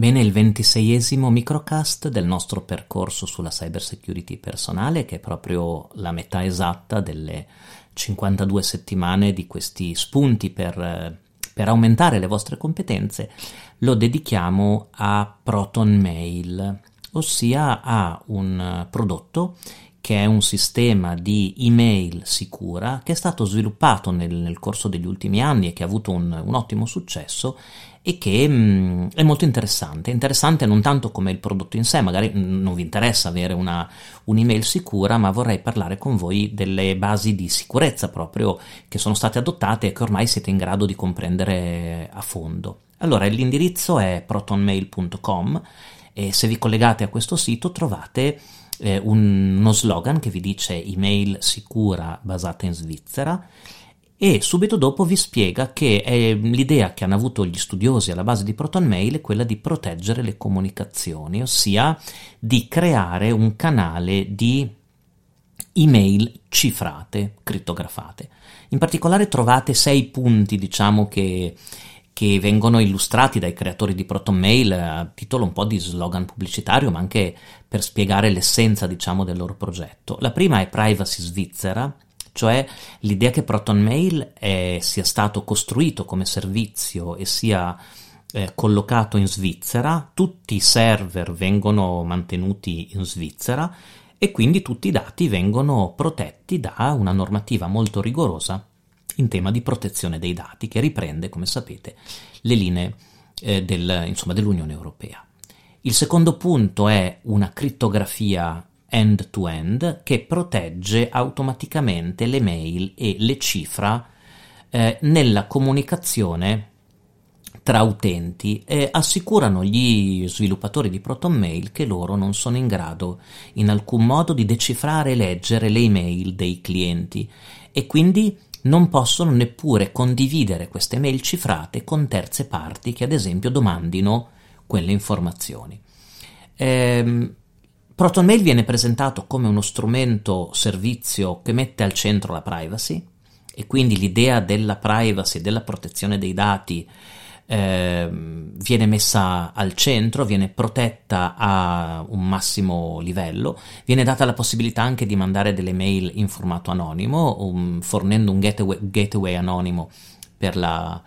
Bene, il ventiseiesimo microcast del nostro percorso sulla cybersecurity personale, che è proprio la metà esatta delle 52 settimane di questi spunti per, per aumentare le vostre competenze, lo dedichiamo a Proton Mail, ossia a un prodotto che è un sistema di email sicura che è stato sviluppato nel, nel corso degli ultimi anni e che ha avuto un, un ottimo successo e che mh, mm, è molto interessante. Interessante non tanto come il prodotto in sé, magari mm, non vi interessa avere una, un'email sicura, ma vorrei parlare con voi delle basi di sicurezza proprio che sono state adottate e che ormai siete in grado di comprendere a fondo. Allora, l'indirizzo è protonmail.com e se vi collegate a questo sito trovate eh, un, uno slogan che vi dice email sicura basata in Svizzera e subito dopo vi spiega che è l'idea che hanno avuto gli studiosi alla base di ProtonMail è quella di proteggere le comunicazioni, ossia di creare un canale di email cifrate, crittografate. In particolare trovate sei punti, diciamo, che che vengono illustrati dai creatori di ProtonMail a titolo un po' di slogan pubblicitario, ma anche per spiegare l'essenza, diciamo, del loro progetto. La prima è Privacy Svizzera, cioè l'idea che ProtonMail è, sia stato costruito come servizio e sia eh, collocato in Svizzera, tutti i server vengono mantenuti in Svizzera e quindi tutti i dati vengono protetti da una normativa molto rigorosa in tema di protezione dei dati, che riprende, come sapete, le linee eh, del, insomma, dell'Unione Europea. Il secondo punto è una crittografia end-to-end che protegge automaticamente le mail e le cifra eh, nella comunicazione tra utenti e assicurano gli sviluppatori di ProtonMail che loro non sono in grado in alcun modo di decifrare e leggere le email dei clienti e quindi non possono neppure condividere queste mail cifrate con terze parti che ad esempio domandino quelle informazioni. Ehm, ProtonMail viene presentato come uno strumento servizio che mette al centro la privacy e quindi l'idea della privacy, della protezione dei dati eh, viene messa al centro, viene protetta a un massimo livello, viene data la possibilità anche di mandare delle mail in formato anonimo, um, fornendo un gateway, gateway anonimo per, la,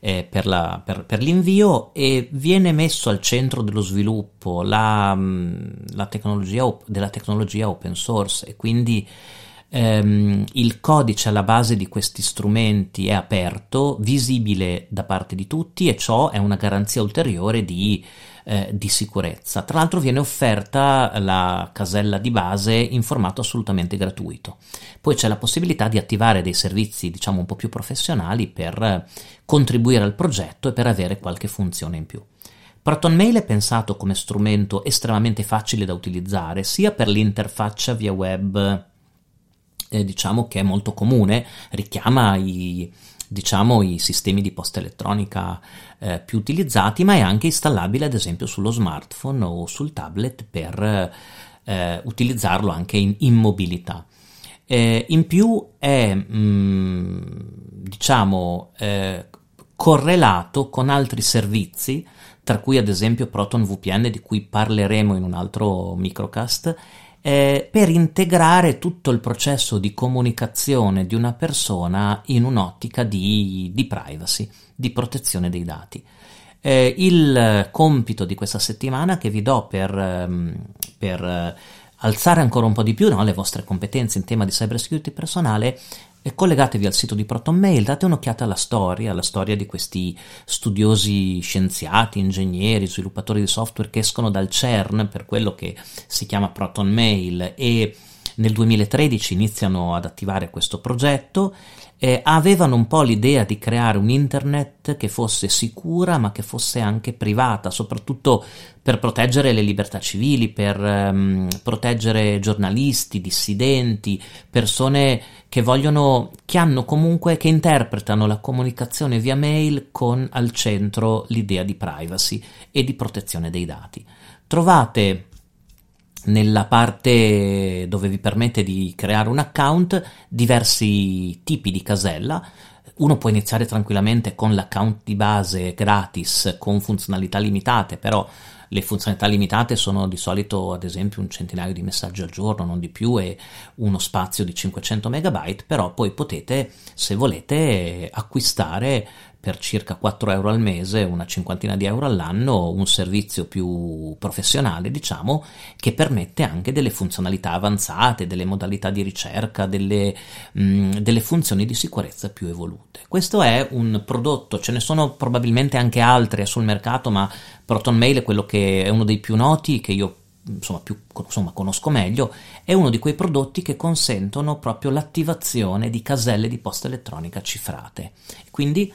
eh, per, la, per, per, l'invio e viene messo al centro dello sviluppo la, mm, la tecnologia, della tecnologia open source e quindi ehm, il codice alla base di questi strumenti è aperto, visibile da parte di tutti e ciò è una garanzia ulteriore di, eh, di sicurezza. Tra l'altro viene offerta la casella di base in formato assolutamente gratuito. Poi c'è la possibilità di attivare dei servizi diciamo un po' più professionali per contribuire al progetto e per avere qualche funzione in più. ProtonMail è pensato come strumento estremamente facile da utilizzare sia per l'interfaccia via web eh, diciamo che è molto comune, richiama i, diciamo, i sistemi di posta elettronica eh, più utilizzati, ma è anche installabile ad esempio sullo smartphone o sul tablet per eh, utilizzarlo anche in, in mobilità. Eh, in più è, mh, mm, diciamo, eh, correlato con altri servizi, tra cui ad esempio Proton VPN, di cui parleremo in un altro microcast, eh, per integrare tutto il processo di comunicazione di una persona in un'ottica di, di privacy, di protezione dei dati. Eh, il compito di questa settimana che vi do per, ehm, per alzare ancora un po' di più no, le vostre competenze in tema di cybersecurity personale e collegatevi al sito di ProtonMail, date un'occhiata alla storia, alla storia di questi studiosi scienziati, ingegneri, sviluppatori di software che escono dal CERN per quello che si chiama ProtonMail e nel 2013 iniziano ad attivare questo progetto eh, avevano un po' l'idea di creare un internet che fosse sicura ma che fosse anche privata, soprattutto per proteggere le libertà civili, per um, proteggere giornalisti, dissidenti, persone che vogliono, che hanno comunque, che interpretano la comunicazione via mail con al centro l'idea di privacy e di protezione dei dati. Trovate nella parte dove vi permette di creare un account diversi tipi di casella. Uno può iniziare tranquillamente con l'account di base gratis con funzionalità limitate, però le funzionalità limitate sono di solito ad esempio un centinaio di messaggi al giorno, non di più, e uno spazio di 500 megabyte, però poi potete, se volete, acquistare per circa 4 euro al mese, una cinquantina di euro all'anno, un servizio più professionale, diciamo, che permette anche delle funzionalità avanzate, delle modalità di ricerca, delle, mh, mm, delle funzioni di sicurezza più evolute. Questo è un prodotto, ce ne sono probabilmente anche altri sul mercato, ma ProtonMail è quello che è uno dei più noti che io insomma, più, insomma, conosco meglio, è uno di quei prodotti che consentono proprio l'attivazione di caselle di posta elettronica cifrate. Quindi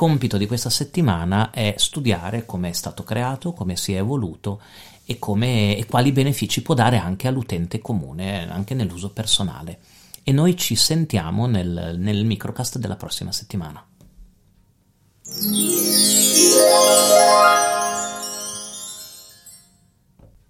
compito di questa settimana è studiare come è stato creato, come si è evoluto e, come, e quali benefici può dare anche all'utente comune, anche nell'uso personale. E noi ci sentiamo nel, nel microcast della prossima settimana.